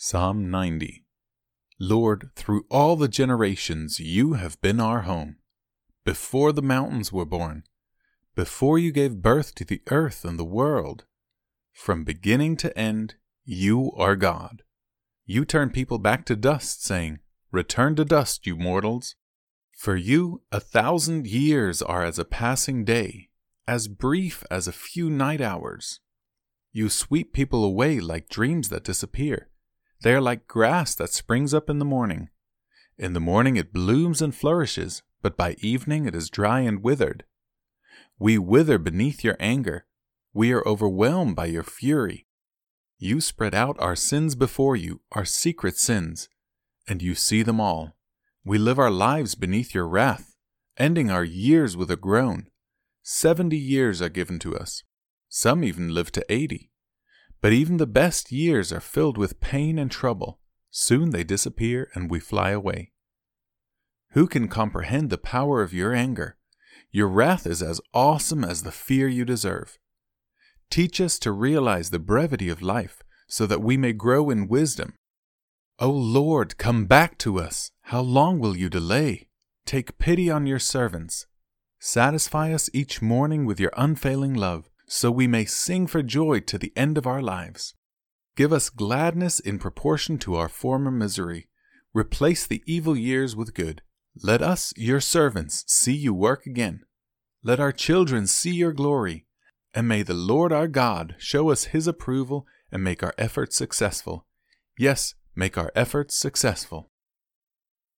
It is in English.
Psalm 90 Lord, through all the generations you have been our home. Before the mountains were born, before you gave birth to the earth and the world, from beginning to end, you are God. You turn people back to dust, saying, Return to dust, you mortals. For you, a thousand years are as a passing day, as brief as a few night hours. You sweep people away like dreams that disappear. They are like grass that springs up in the morning. In the morning it blooms and flourishes, but by evening it is dry and withered. We wither beneath your anger. We are overwhelmed by your fury. You spread out our sins before you, our secret sins, and you see them all. We live our lives beneath your wrath, ending our years with a groan. Seventy years are given to us. Some even live to eighty. But even the best years are filled with pain and trouble. Soon they disappear and we fly away. Who can comprehend the power of your anger? Your wrath is as awesome as the fear you deserve. Teach us to realize the brevity of life so that we may grow in wisdom. O Lord, come back to us. How long will you delay? Take pity on your servants. Satisfy us each morning with your unfailing love so we may sing for joy to the end of our lives. Give us gladness in proportion to our former misery. Replace the evil years with good. Let us, your servants, see you work again. Let our children see your glory. And may the Lord our God show us his approval and make our efforts successful. Yes, make our efforts successful.